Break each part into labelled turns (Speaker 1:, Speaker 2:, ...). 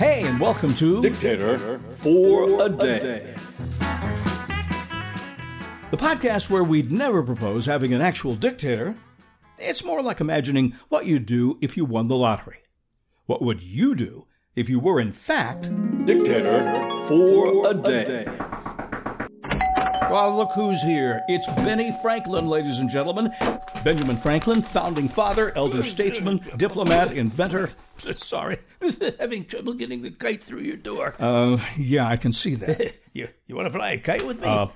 Speaker 1: Hey, and welcome to
Speaker 2: Dictator for a Day.
Speaker 1: the podcast where we'd never propose having an actual dictator. It's more like imagining what you'd do if you won the lottery. What would you do if you were, in fact,
Speaker 2: Dictator for a Day.
Speaker 1: Well, look who's here. It's Benny Franklin, ladies and gentlemen. Benjamin Franklin, founding father, elder statesman, diplomat, inventor. Sorry, having trouble getting the kite through your door. Uh, yeah, I can see that.
Speaker 3: You, you want to fly a kite with me?
Speaker 1: Uh,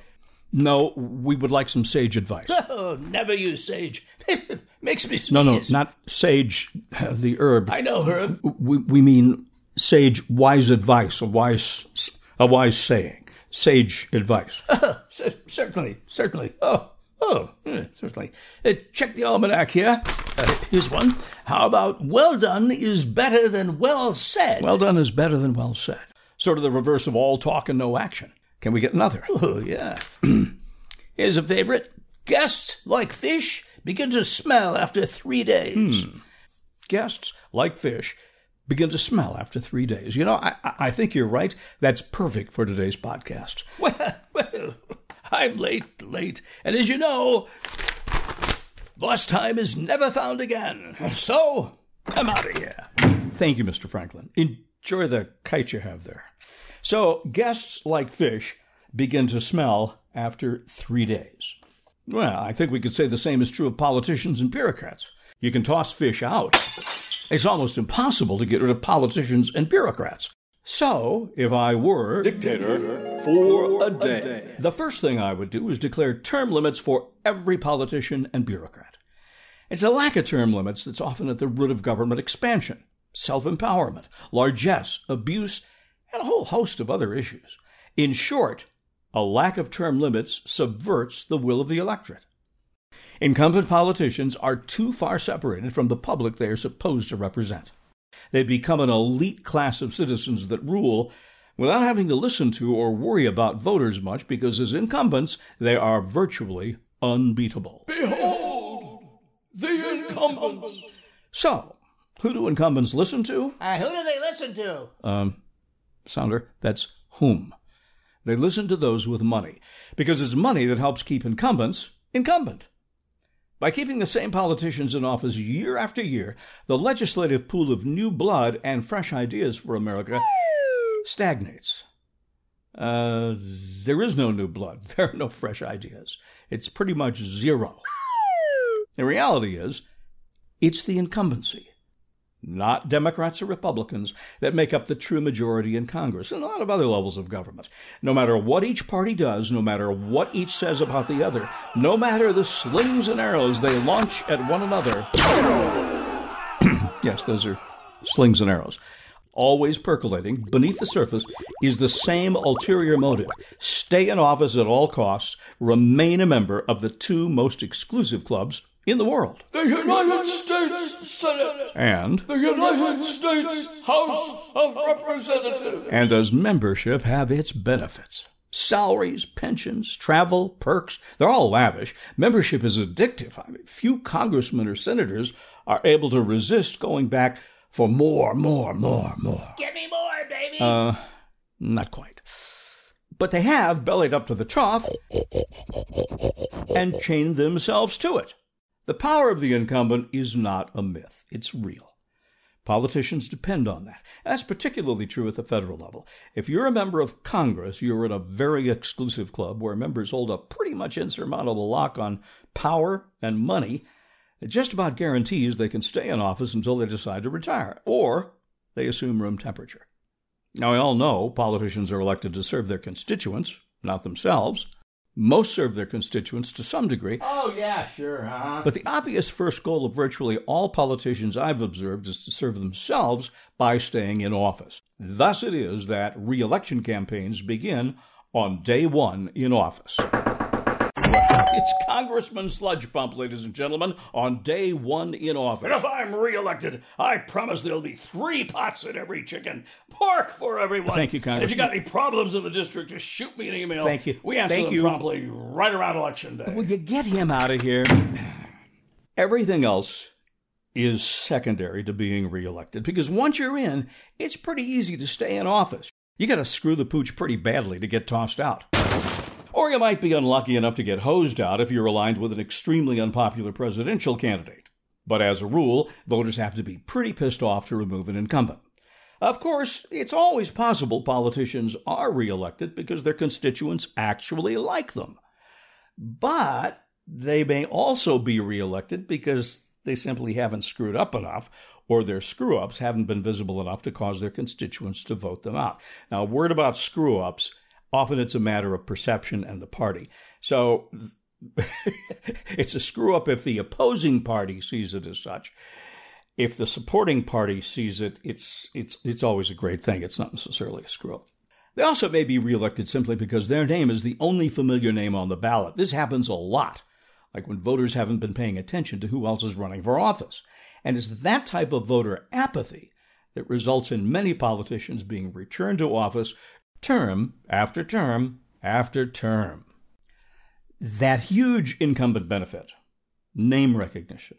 Speaker 1: no, we would like some sage advice.
Speaker 3: oh, never use sage. Makes me sneeze.
Speaker 1: No, no, not sage, uh, the herb.
Speaker 3: I know, Herb.
Speaker 1: We, we mean sage wise advice, a wise, a wise saying. Sage advice.
Speaker 3: C- certainly, certainly. Oh, oh, yeah, certainly. Uh, check the almanac here. Uh, here's one. How about well done is better than well said?
Speaker 1: Well done is better than well said. Sort of the reverse of all talk and no action. Can we get another?
Speaker 3: Oh, yeah. Here's a favorite. Guests, like fish, begin to smell after three days.
Speaker 1: Guests, like fish, begin to smell after three days. You know, I, I I think you're right. That's perfect for today's podcast.
Speaker 3: Well, well, I'm late, late. And as you know, lost time is never found again. So, I'm out of here.
Speaker 1: Thank you, Mr. Franklin. Enjoy the kite you have there. So, guests, like fish, begin to smell after three days. Well, I think we could say the same is true of politicians and bureaucrats. You can toss fish out. It's almost impossible to get rid of politicians and bureaucrats. So, if I were
Speaker 2: Dictator for a Day.
Speaker 1: the first thing I would do is declare term limits for every politician and bureaucrat. It's a lack of term limits that's often at the root of government expansion, self empowerment, largesse, abuse, and a whole host of other issues. In short, a lack of term limits subverts the will of the electorate. Incumbent politicians are too far separated from the public they are supposed to represent. They become an elite class of citizens that rule without having to listen to or worry about voters much because as incumbents they are virtually unbeatable.
Speaker 2: Behold the incumbents.
Speaker 1: So, who do incumbents listen to?
Speaker 3: Uh, who do they listen to?
Speaker 1: Sounder, that's whom. They listen to those with money because it's money that helps keep incumbents incumbent. By keeping the same politicians in office year after year, the legislative pool of new blood and fresh ideas for America stagnates. Uh, there is no new blood. There are no fresh ideas. It's pretty much zero. The reality is, it's the incumbency, not Democrats or Republicans, that make up the true majority in Congress and a lot of other levels of government. No matter what each party does, no matter what each says about the other, no matter the slings and arrows they launch at one another. yes, those are slings and arrows. Always percolating beneath the surface is the same ulterior motive stay in office at all costs, remain a member of the two most exclusive clubs in the world.
Speaker 2: The United States Senate.
Speaker 1: And
Speaker 2: The United States House of Representatives.
Speaker 1: And does membership have its benefits? Salaries, pensions, travel, perks, they're all lavish. Membership is addictive. I mean, few congressmen or senators are able to resist going back for more, more, more, more.
Speaker 3: Give me more, baby.
Speaker 1: Uh, not quite. But they have bellied up to the trough and chained themselves to it. The power of the incumbent is not a myth, it's real. Politicians depend on that. That's particularly true at the federal level. If you're a member of Congress, you're in a very exclusive club where members hold a pretty much insurmountable lock on power and money that just about guarantees they can stay in office until they decide to retire, or they assume room temperature. Now, we all know politicians are elected to serve their constituents, not themselves. Most serve their constituents to some degree,
Speaker 3: oh, yeah, sure. Uh-huh.
Speaker 1: but the obvious first goal of virtually all politicians I've observed is to serve themselves by staying in office. Thus it is that re election campaigns begin on day one in office. It's Congressman Sludge Pump, ladies and gentlemen, on day one in office.
Speaker 3: And if I'm reelected, I promise there'll be three pots in every chicken, pork for everyone.
Speaker 1: Thank you,
Speaker 3: And if you got any problems in the district, just shoot me an email.
Speaker 1: Thank you.
Speaker 3: We answer
Speaker 1: Thank
Speaker 3: them
Speaker 1: you.
Speaker 3: promptly right around election day.
Speaker 1: Will you get him out of here? Everything else is secondary to being reelected because once you're in, it's pretty easy to stay in office. You got to screw the pooch pretty badly to get tossed out. Or you might be unlucky enough to get hosed out if you're aligned with an extremely unpopular presidential candidate. But as a rule, voters have to be pretty pissed off to remove an incumbent. Of course, it's always possible politicians are reelected because their constituents actually like them. But they may also be reelected because they simply haven't screwed up enough or their screw ups haven't been visible enough to cause their constituents to vote them out. Now, a word about screw ups often it's a matter of perception and the party. So it's a screw up if the opposing party sees it as such. If the supporting party sees it, it's it's it's always a great thing. It's not necessarily a screw up. They also may be reelected simply because their name is the only familiar name on the ballot. This happens a lot, like when voters haven't been paying attention to who else is running for office. And it's that type of voter apathy that results in many politicians being returned to office term after term after term. That huge incumbent benefit, name recognition,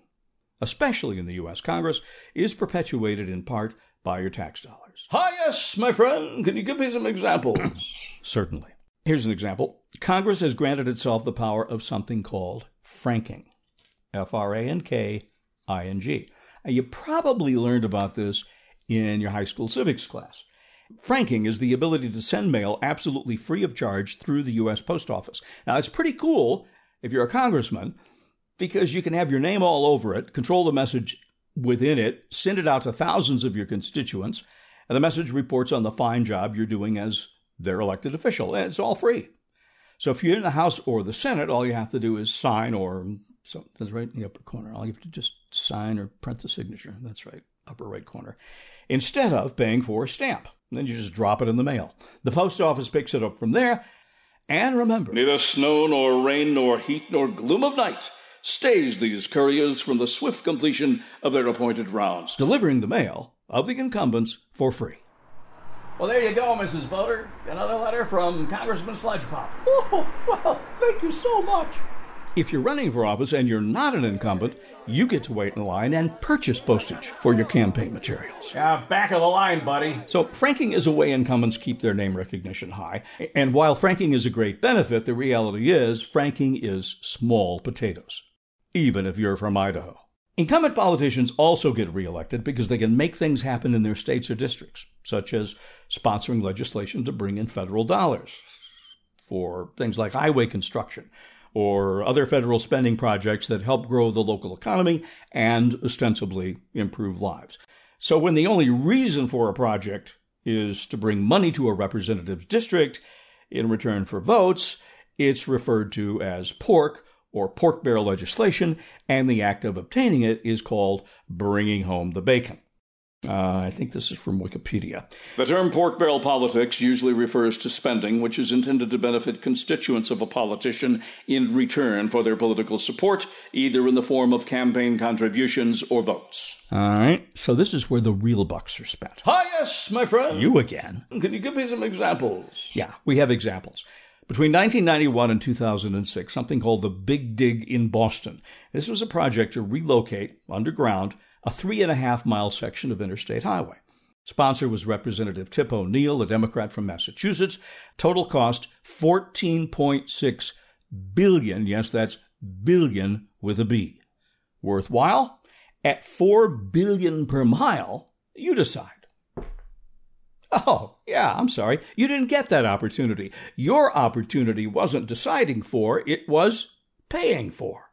Speaker 1: especially in the U.S. Congress, is perpetuated in part by your tax dollars.
Speaker 2: Hi, yes, my friend. Can you give me some examples?
Speaker 1: Certainly. Here's an example Congress has granted itself the power of something called franking. F R A N K I N G. You probably learned about this in your high school civics class. Franking is the ability to send mail absolutely free of charge through the U.S. Post Office. Now, it's pretty cool if you're a congressman because you can have your name all over it, control the message within it, send it out to thousands of your constituents, and the message reports on the fine job you're doing as their elected official. And it's all free. So if you're in the House or the Senate, all you have to do is sign or so that's right in the upper corner. All you have to just sign or print the signature. That's right, upper right corner. Instead of paying for a stamp. And then you just drop it in the mail. The post office picks it up from there. And remember,
Speaker 2: neither snow nor rain nor heat nor gloom of night stays these couriers from the swift completion of their appointed rounds,
Speaker 1: delivering the mail of the incumbents for free.
Speaker 3: Well, there you go, Mrs. Voter. Another letter from Congressman Sledgepop.
Speaker 4: Oh, well, thank you so much.
Speaker 1: If you're running for office and you're not an incumbent, you get to wait in line and purchase postage for your campaign materials.
Speaker 3: Yeah, back of the line, buddy.
Speaker 1: So, franking is a way incumbents keep their name recognition high. And while franking is a great benefit, the reality is franking is small potatoes, even if you're from Idaho. Incumbent politicians also get reelected because they can make things happen in their states or districts, such as sponsoring legislation to bring in federal dollars for things like highway construction or other federal spending projects that help grow the local economy and ostensibly improve lives. So when the only reason for a project is to bring money to a representative's district in return for votes, it's referred to as pork or pork barrel legislation, and the act of obtaining it is called bringing home the bacon. Uh, I think this is from Wikipedia.
Speaker 2: The term pork barrel politics usually refers to spending which is intended to benefit constituents of a politician in return for their political support, either in the form of campaign contributions or votes.
Speaker 1: All right, so this is where the real bucks are spent.
Speaker 2: Hi, yes, my friend.
Speaker 1: You again.
Speaker 2: Can you give me some examples?
Speaker 1: Yeah, we have examples. Between 1991 and 2006, something called the Big Dig in Boston. This was a project to relocate underground a three and a half mile section of interstate highway. Sponsor was Representative Tip O'Neill, a Democrat from Massachusetts. Total cost 14.6 billion. Yes, that's billion with a B. Worthwhile? At 4 billion per mile, you decide. Oh, yeah, I'm sorry. You didn't get that opportunity. Your opportunity wasn't deciding for, it was paying for.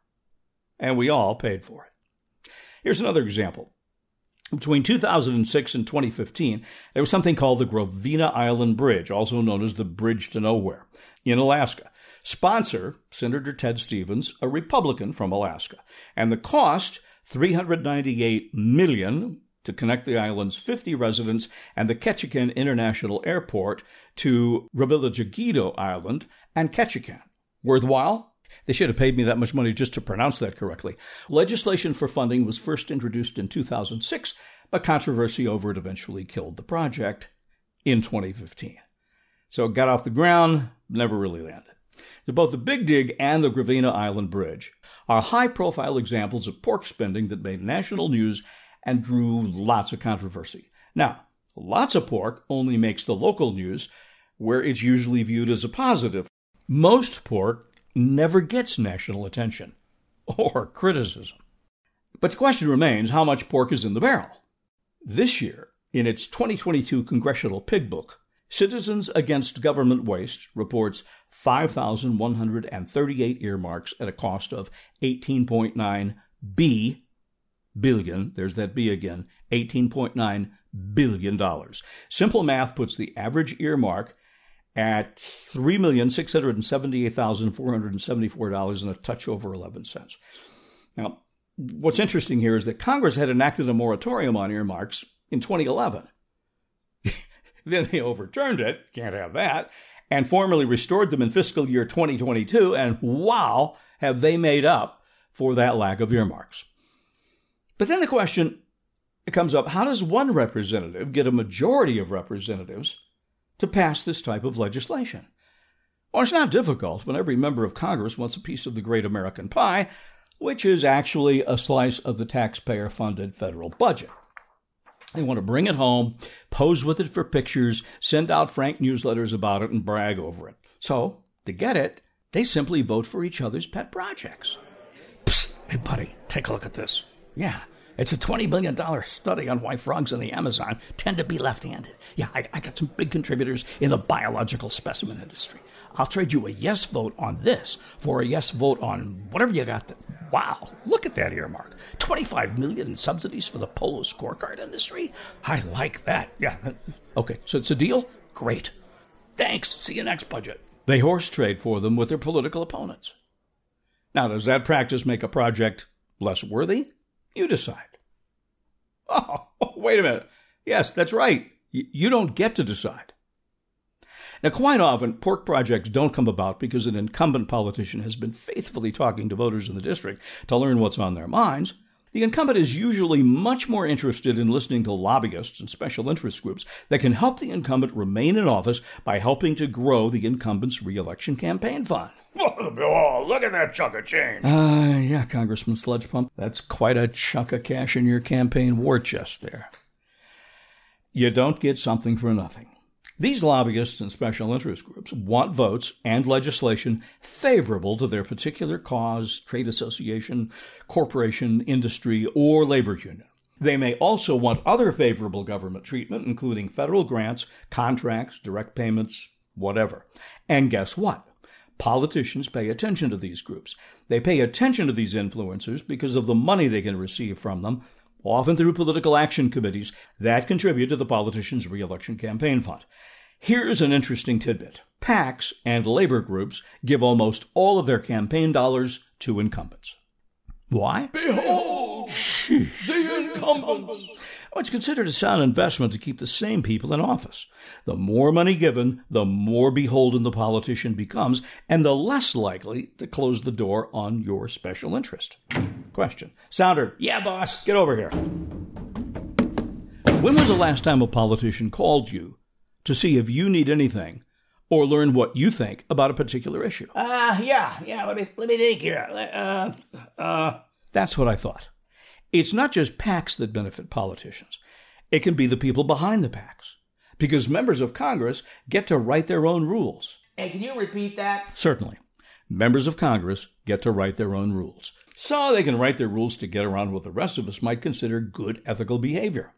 Speaker 1: And we all paid for it. Here's another example. Between 2006 and 2015, there was something called the Gravina Island Bridge, also known as the Bridge to Nowhere, in Alaska. Sponsor, Senator Ted Stevens, a Republican from Alaska. And the cost, 398 million to connect the island's 50 residents and the Ketchikan International Airport to Revillagigedo Island and Ketchikan. Worthwhile? They should have paid me that much money just to pronounce that correctly. Legislation for funding was first introduced in 2006, but controversy over it eventually killed the project in 2015. So it got off the ground, never really landed. Both the Big Dig and the Gravina Island Bridge are high profile examples of pork spending that made national news and drew lots of controversy. Now, lots of pork only makes the local news, where it's usually viewed as a positive. Most pork never gets national attention or criticism. But the question remains how much pork is in the barrel? This year, in its 2022 Congressional Pig Book, Citizens Against Government Waste reports 5,138 earmarks at a cost of 18.9 B billion, there's that B again, 18.9 billion dollars. Simple math puts the average earmark at $3,678,474 and a touch over 11 cents. Now, what's interesting here is that Congress had enacted a moratorium on earmarks in 2011. then they overturned it, can't have that, and formally restored them in fiscal year 2022, and wow, have they made up for that lack of earmarks. But then the question comes up how does one representative get a majority of representatives to pass this type of legislation? Well, it's not difficult when every member of Congress wants a piece of the great American pie, which is actually a slice of the taxpayer funded federal budget. They want to bring it home, pose with it for pictures, send out frank newsletters about it, and brag over it. So, to get it, they simply vote for each other's pet projects. Psst, hey, buddy, take a look at this. Yeah, it's a $20 million study on why frogs in the Amazon tend to be left handed. Yeah, I, I, got some big contributors in the biological specimen industry. I'll trade you a yes vote on this for a yes vote on whatever you got. To, wow, look at that earmark. 25 million in subsidies for the polo scorecard industry. I like that. Yeah. Okay, so it's a deal? Great. Thanks. See you next budget. They horse trade for them with their political opponents. Now, does that practice make a project less worthy? You decide. Oh, wait a minute. Yes, that's right. You don't get to decide. Now, quite often, pork projects don't come about because an incumbent politician has been faithfully talking to voters in the district to learn what's on their minds. The incumbent is usually much more interested in listening to lobbyists and special interest groups that can help the incumbent remain in office by helping to grow the incumbent's reelection campaign fund.
Speaker 3: Oh, look at that chunk of change.
Speaker 1: Uh, yeah, Congressman Sludge Pump. That's quite a chunk of cash in your campaign war chest there. You don't get something for nothing. These lobbyists and special interest groups want votes and legislation favorable to their particular cause, trade association, corporation, industry, or labor union. They may also want other favorable government treatment, including federal grants, contracts, direct payments, whatever. And guess what? Politicians pay attention to these groups. They pay attention to these influencers because of the money they can receive from them, often through political action committees that contribute to the politician's reelection campaign fund. Here's an interesting tidbit PACs and labor groups give almost all of their campaign dollars to incumbents. Why?
Speaker 3: Behold, the incumbents.
Speaker 1: Oh, it's considered a sound investment to keep the same people in office. The more money given, the more beholden the politician becomes, and the less likely to close the door on your special interest. Question. Sounder, yeah, boss, get over here. When was the last time a politician called you to see if you need anything or learn what you think about a particular issue?
Speaker 3: Uh, yeah, yeah, let me, let me think here. Uh, uh.
Speaker 1: That's what I thought. It's not just PACs that benefit politicians. It can be the people behind the PACs. Because members of Congress get to write their own rules.
Speaker 3: Hey, can you repeat that?
Speaker 1: Certainly. Members of Congress get to write their own rules. So they can write their rules to get around what the rest of us might consider good ethical behavior.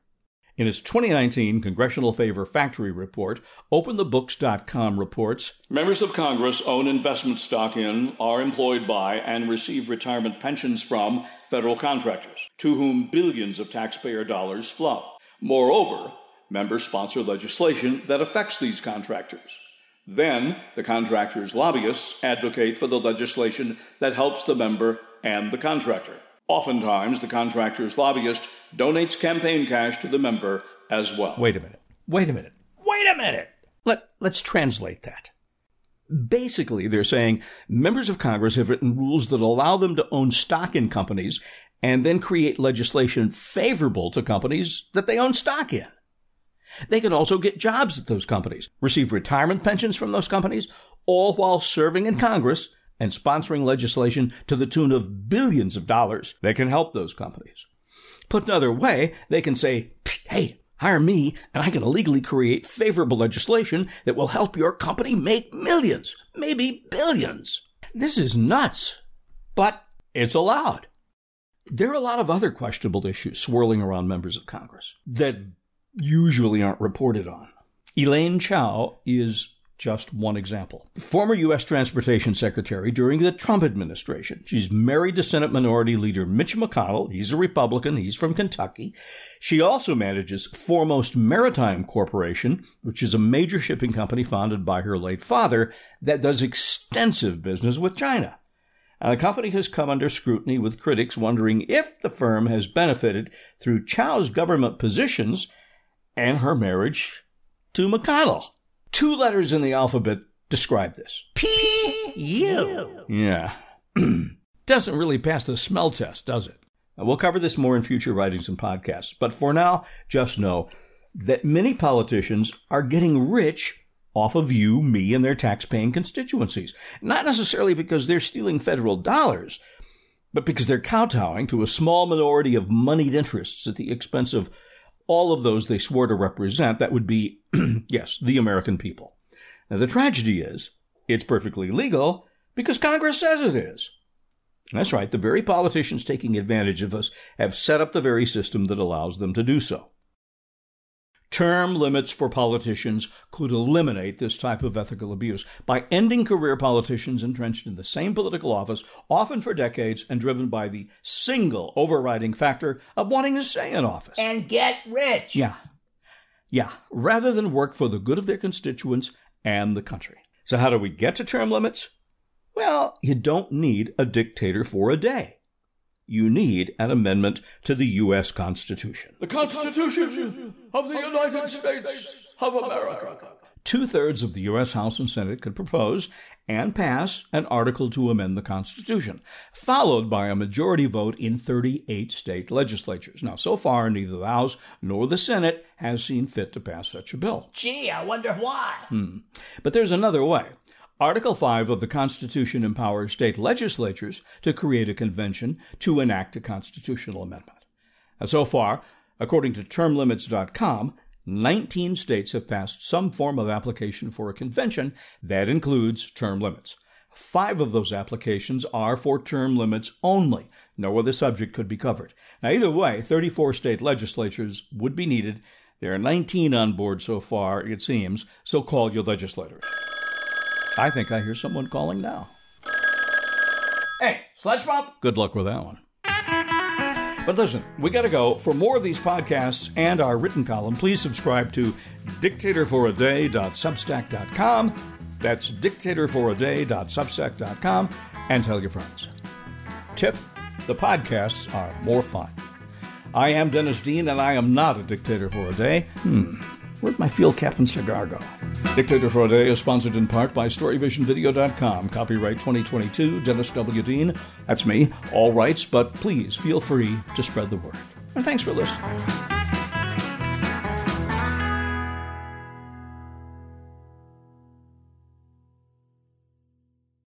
Speaker 1: In its 2019 Congressional Favor Factory Report, OpenTheBooks.com reports
Speaker 2: Members of Congress own investment stock in, are employed by, and receive retirement pensions from federal contractors, to whom billions of taxpayer dollars flow. Moreover, members sponsor legislation that affects these contractors. Then, the contractor's lobbyists advocate for the legislation that helps the member and the contractor. Oftentimes, the contractor's lobbyist donates campaign cash to the member as well.
Speaker 1: Wait a minute. Wait a minute. Wait a minute. Let, let's translate that. Basically, they're saying members of Congress have written rules that allow them to own stock in companies and then create legislation favorable to companies that they own stock in. They can also get jobs at those companies, receive retirement pensions from those companies, all while serving in Congress and sponsoring legislation to the tune of billions of dollars that can help those companies. Put another way, they can say, hey, hire me and I can illegally create favorable legislation that will help your company make millions, maybe billions. This is nuts, but it's allowed. There are a lot of other questionable issues swirling around members of Congress that usually aren't reported on. Elaine Chao is just one example. Former U.S. Transportation Secretary during the Trump administration. She's married to Senate Minority Leader Mitch McConnell. He's a Republican. He's from Kentucky. She also manages Foremost Maritime Corporation, which is a major shipping company founded by her late father that does extensive business with China. And the company has come under scrutiny with critics wondering if the firm has benefited through Chao's government positions and her marriage to McConnell. Two letters in the alphabet describe this.
Speaker 3: P U.
Speaker 1: Yeah. Doesn't really pass the smell test, does it? Now, we'll cover this more in future writings and podcasts, but for now, just know that many politicians are getting rich off of you, me, and their tax-paying constituencies. Not necessarily because they're stealing federal dollars, but because they're kowtowing to a small minority of moneyed interests at the expense of all of those they swore to represent. That would be, yes, the American people. Now, the tragedy is, it's perfectly legal because Congress says it is. That's right, the very politicians taking advantage of us have set up the very system that allows them to do so. Term limits for politicians could eliminate this type of ethical abuse by ending career politicians entrenched in the same political office, often for decades, and driven by the single overriding factor of wanting to stay in office.
Speaker 3: And get rich.
Speaker 1: Yeah. Yeah. Rather than work for the good of their constituents and the country. So, how do we get to term limits? Well, you don't need a dictator for a day you need an amendment to the U.S. Constitution.
Speaker 2: The Constitution of the United States of America.
Speaker 1: Two thirds of the U.S. House and Senate could propose and pass an article to amend the Constitution, followed by a majority vote in 38 state legislatures. Now, so far, neither the House nor the Senate has seen fit to pass such a bill.
Speaker 3: Gee, I wonder why.
Speaker 1: Hmm. But there's another way. Article 5 of the Constitution empowers state legislatures to create a convention to enact a constitutional amendment. And so far, according to termlimits.com, 19 states have passed some form of application for a convention that includes term limits. Five of those applications are for term limits only. No other subject could be covered. Now, either way, 34 state legislatures would be needed. There are 19 on board so far, it seems, so call your legislators. I think I hear someone calling now.
Speaker 3: Hey, Sledge Bump?
Speaker 1: Good luck with that one. But listen, we got to go. For more of these podcasts and our written column, please subscribe to dictatorforaday.substack.com. That's dictatorforaday.substack.com and tell your friends. Tip the podcasts are more fun. I am Dennis Dean, and I am not a dictator for a day. Hmm. Where'd my field cap and cigar go? Dictator for a Day is sponsored in part by StoryVisionVideo.com. Copyright 2022, Dennis W. Dean. That's me. All rights, but please feel free to spread the word. And thanks for listening.